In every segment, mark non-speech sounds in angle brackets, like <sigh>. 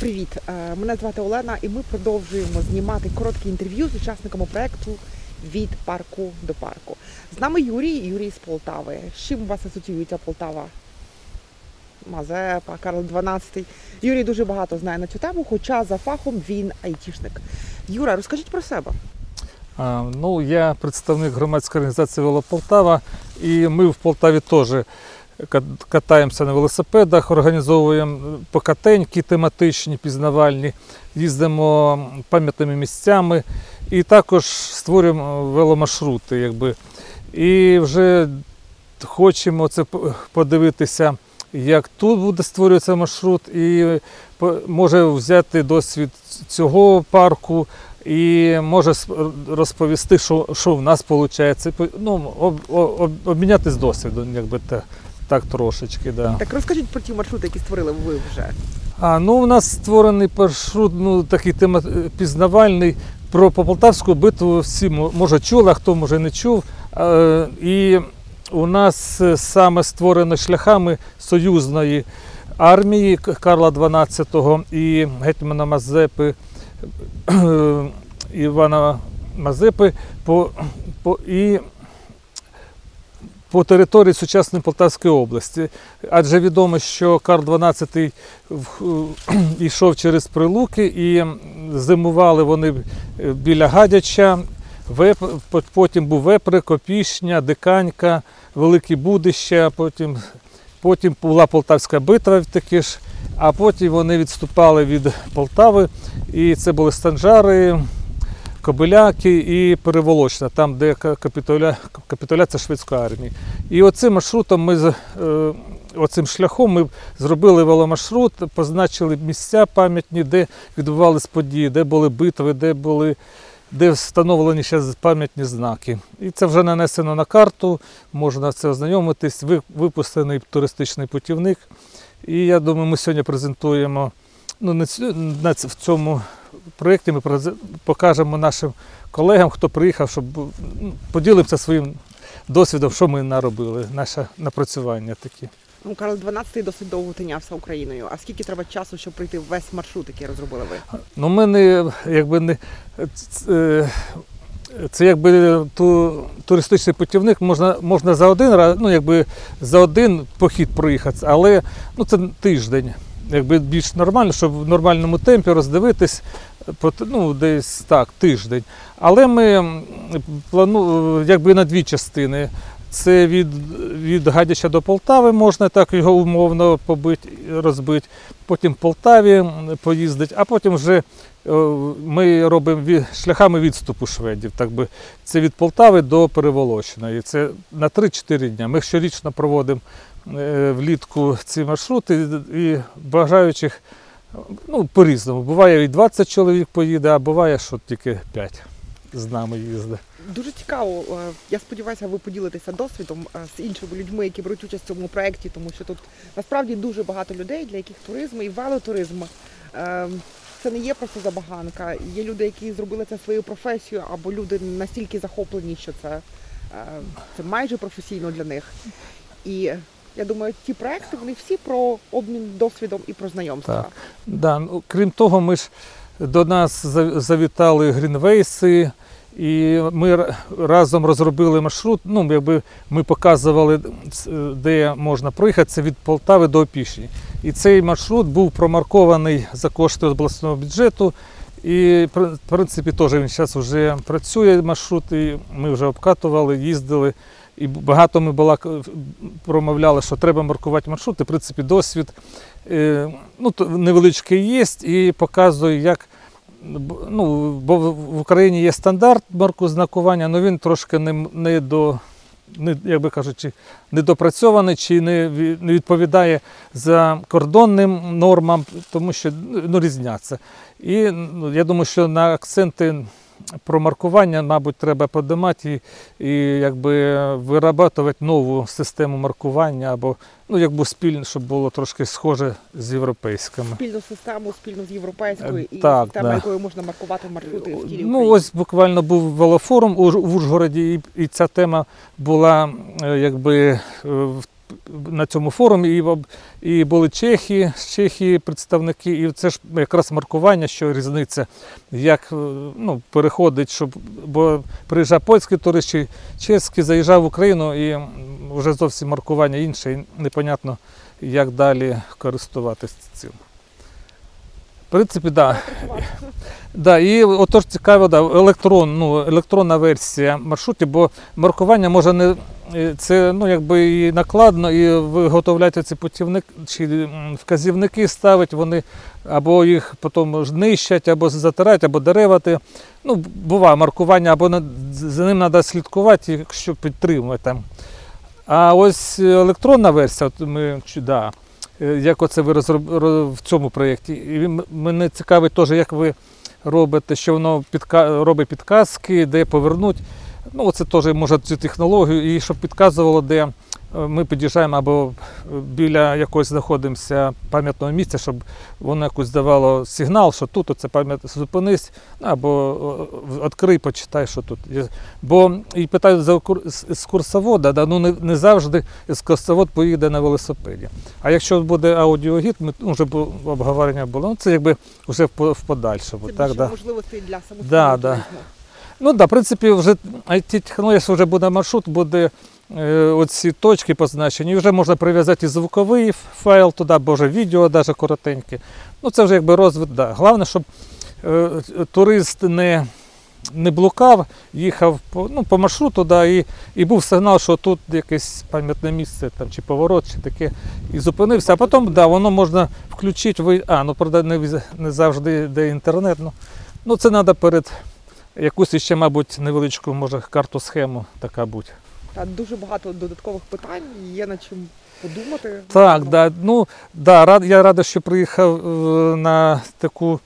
Привіт, Е, мене звати Олена, і ми продовжуємо знімати короткі інтерв'ю з учасниками проекту від парку до парку. З нами Юрій, Юрій з Полтави. З чим у вас асоціюється Полтава? Мазепа, Карл XII. Юрій дуже багато знає на цю тему, хоча за фахом він айтішник. Юра, розкажіть про себе. А, Ну, я представник громадської організації Вело Полтава, і ми в Полтаві теж катаємося на велосипедах, організовуємо покатеньки тематичні, пізнавальні, їздимо пам'ятними місцями і також створюємо веломаршрути. Якби. І вже хочемо це подивитися, як тут буде створюватися маршрут, і може взяти досвід цього парку і може розповісти, що, що в нас виходить. Ну, об, об, обмінятися досвідом, якби так, так трошечки. Да. Так розкажіть про ті маршрути, які створили ви вже. А, ну, у нас створений маршрут, ну, такий тема пізнавальний про Полтавську битву. Всі може чули, а хто може не чув. І у нас е, саме створено шляхами союзної армії Карла XII і гетьмана Мазепи е, Івана Мазепи по, по, і по території сучасної Полтавської області. Адже відомо, що Карл XII в- <clears throat> йшов через Прилуки і зимували вони біля Гадяча. Потім був Вепри, Копішня, Диканька, Великі Будища, потім, потім була Полтавська битва таки ж, а потім вони відступали від Полтави, і це були станжари, Кобиляки і Переволочна, там, де ка- капітуля, капітуляція шведської армії. І оцим маршрутом ми з- е, оцим шляхом ми зробили веломаршрут, позначили місця пам'ятні, де відбувалися події, де були битви, де були. Де встановлені ще пам'ятні знаки. І це вже нанесено на карту, можна це ознайомитись, Ви- випущений туристичний путівник. І я думаю, ми сьогодні презентуємо ну, на в цьому проєкті ми покажемо нашим колегам, хто приїхав, щоб ну, поділимося своїм досвідом, що ми наробили, наше напрацювання такі. Ну, Карл XII досить довго тинявся Україною. А скільки треба часу, щоб пройти весь маршрут, який розробили ви? Ну, ми не, якби не. Це, це якби ту, туристичний путівник можна, можна за один раз, ну якби за один похід проїхати, але ну, це тиждень. Якби більш нормально, щоб в нормальному темпі роздивитись, ну, десь так, тиждень. Але ми плану, якби на дві частини. Це від, від Гадяча до Полтави можна так його умовно побити, розбити. Потім в Полтаві поїздить, а потім вже е, ми робимо ві- шляхами відступу шведів. Так би, це від Полтави до Переволочної. Це на 3-4 дня. Ми щорічно проводимо е, влітку ці маршрути і бажаючих ну, по-різному. Буває і 20 чоловік поїде, а буває, що тільки 5 з нами їздить. Дуже цікаво. Е, Я сподіваюся, ви поділитеся досвідом е, з іншими людьми, які беруть участь в цьому проєкті, тому що тут насправді дуже багато людей, для яких туризм і велотуризм е, це не є просто забаганка. Є люди, які зробили це своєю професією, або люди настільки захоплені, що це, це майже професійно для них. І я думаю, ті проекти вони всі про обмін досвідом і про знайомства. Так. Да, ну, крім того, ми ж до нас завітали грінвейси, і ми разом розробили маршрут. Ну, якби ми показували, де можна проїхати, це від Полтави до Опішні. І цей маршрут був промаркований за кошти обласного бюджету. І в принципі теж він зараз вже працює маршрут, і ми вже обкатували, їздили. І багато ми балак... промовляли, що треба маркувати маршрути. В принципі, досвід е, ну, невеличкий є і показує, як. Ну, бо в Україні є стандарт маркознакування, але він трошки не, не до, не, як би кажучи, недопрацьований чи не, не відповідає за кордонним нормам, тому що ну, різняться. І ну, я думаю, що на акценти про маркування, мабуть, треба подимати і, і якби вирабатувати нову систему маркування або ну, якби спільно, щоб було трошки схоже з європейськими. Спільну систему, спільно з європейською Е, і так, систему, да. якою можна маркувати маршрути в стилі Ну, ось буквально був велофорум у, в Ужгороді, і, і ця тема була е, якби е, в на цьому форумі, і, були чехи, з Чехії представники, і це ж якраз маркування, що різниця, як е, ну, переходить, щоб, бо приїжджав польський турист чи чеський, заїжджав в Україну і вже зовсім маркування інше, і непонятно, як далі користуватися цим. В принципі. Да. Да, і отож цікаво, да, електрон, ну, електронна версія маршрутів, бо маркування може не це ну, якби і накладно, і виготовляти ці путівник чи вказівники ставить, вони або їх потім нищать, або затирають, або деревати. Ну, буває маркування, або за ним треба слідкувати, якщо підтримує там. А ось електронна версія, от ми да, е, як оце ви розроб... в цьому проєкті. І мене цікавить теж, як ви робите, що воно підка... робить підказки, де повернути. Ну, оце теж може цю технологію, і щоб підказувало, де е, ми під'їжджаємо або е, біля якогось знаходимося пам'ятного місця, щоб воно якось давало сигнал, що тут оце пам'ят зупинись, або відкрий, почитай, що тут є. Бо і питають за кур- з- з курсовода, да, ну не, не завжди екскурсовод поїде на велосипеді. А якщо буде аудіогід, ми ну, вже обговорення було, ну це якби вже в, в подальшому. Це так, більше да. можливостей для самостійного Да, да. Ну да, в принципі, вже it технологія вже буде маршрут, буде е, оці точки позначені, і вже можна прив'язати і звуковий файл туди, бо вже відео навіть коротеньке. Ну це вже якби розвит. Да. Головне, щоб е, турист не, не блукав, їхав по, ну, по маршруту, да, і, і був сигнал, що тут якесь пам'ятне місце там, чи поворот, чи таке, і зупинився. А потім да, воно можна включити, ви... а, ну правда, не, не завжди де інтернет. Ну, ну це треба перед якусь ще, мабуть, невеличку, може, карту схему така будь. Та дуже багато додаткових питань, є над чим подумати. Так, да, ну, да, рад, я радий, що приїхав е, на таку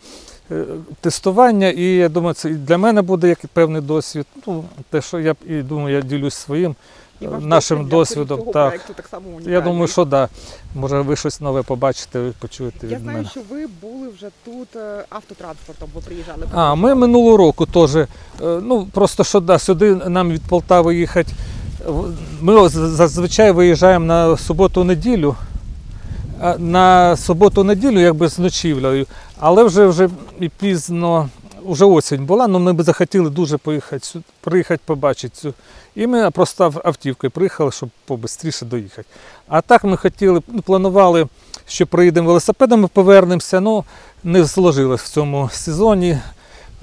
е, тестування, і я думаю, це і для мене буде як певний досвід. Ну, те, що я і думаю, я ділюсь своїм І е, ваш нашим досвід досвідом. цього Так. проекту так само Я думаю, що да. Може, ви щось нове побачите, почуєте Я від знаю, мене. що ви були вже тут е, автотранспортом, ви приїжджали. А, ми минулого року теж. е, Ну, просто що да, сюди нам від Полтави їхати. в- Ми з- зазвичай виїжджаємо на суботу-неділю. А На суботу-неділю, якби з ночівлею, але вже вже і пізно, вже осінь була, але ми б захотіли дуже поїхати сюди, приїхати побачити цю. І ми просто автівкою приїхали, щоб побистріше доїхати. А так ми хотіли, ну, планували, що приїдемо велосипедом і повернемося. Ну, не сложилось в цьому сезоні.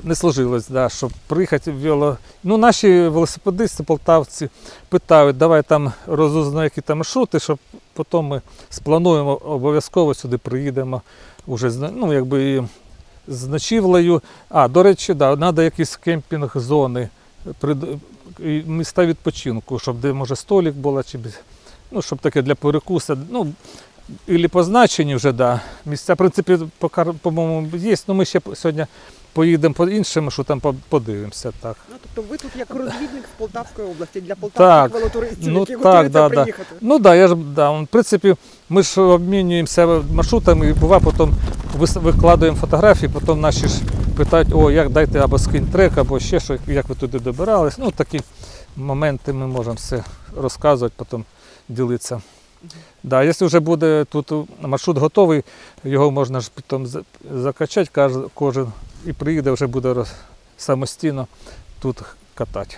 Не сложилось, да, щоб приїхати в вело. Ну, наші велосипедисти, полтавці питають, давай там розузнай, які там маршрути, щоб потім ми сплануємо, обов'язково сюди приїдемо уже ну, якби з ночівлею. А, до речі, да, треба якісь кемпінг-зони, міста відпочинку, щоб де може столік була, чи ну, щоб таке для перекуса. Ну, Ілі позначені вже, да. Місця, в принципі, по-моєму, є, але ми ще сьогодні поїдемо по іншим маршрутам, по- подивимося. Так. Ну, тобто ви тут як розвідник з Полтавської області для полтавських велотуристів, Ну, які так, да, да. приїхати. Ну так, да, я ж да, в принципі, ми ж обмінюємося маршрутами, і буває, потім викладуємо фотографії, потім наші ж питають, о, як дайте або скинь трек, або ще що, як ви туди добирались. Ну, такі моменти ми можемо все розказувати, потім ділитися. Да, якщо вже буде тут маршрут готовий, його можна ж потім закачати, кожен і приїде, вже буде самостійно тут катати.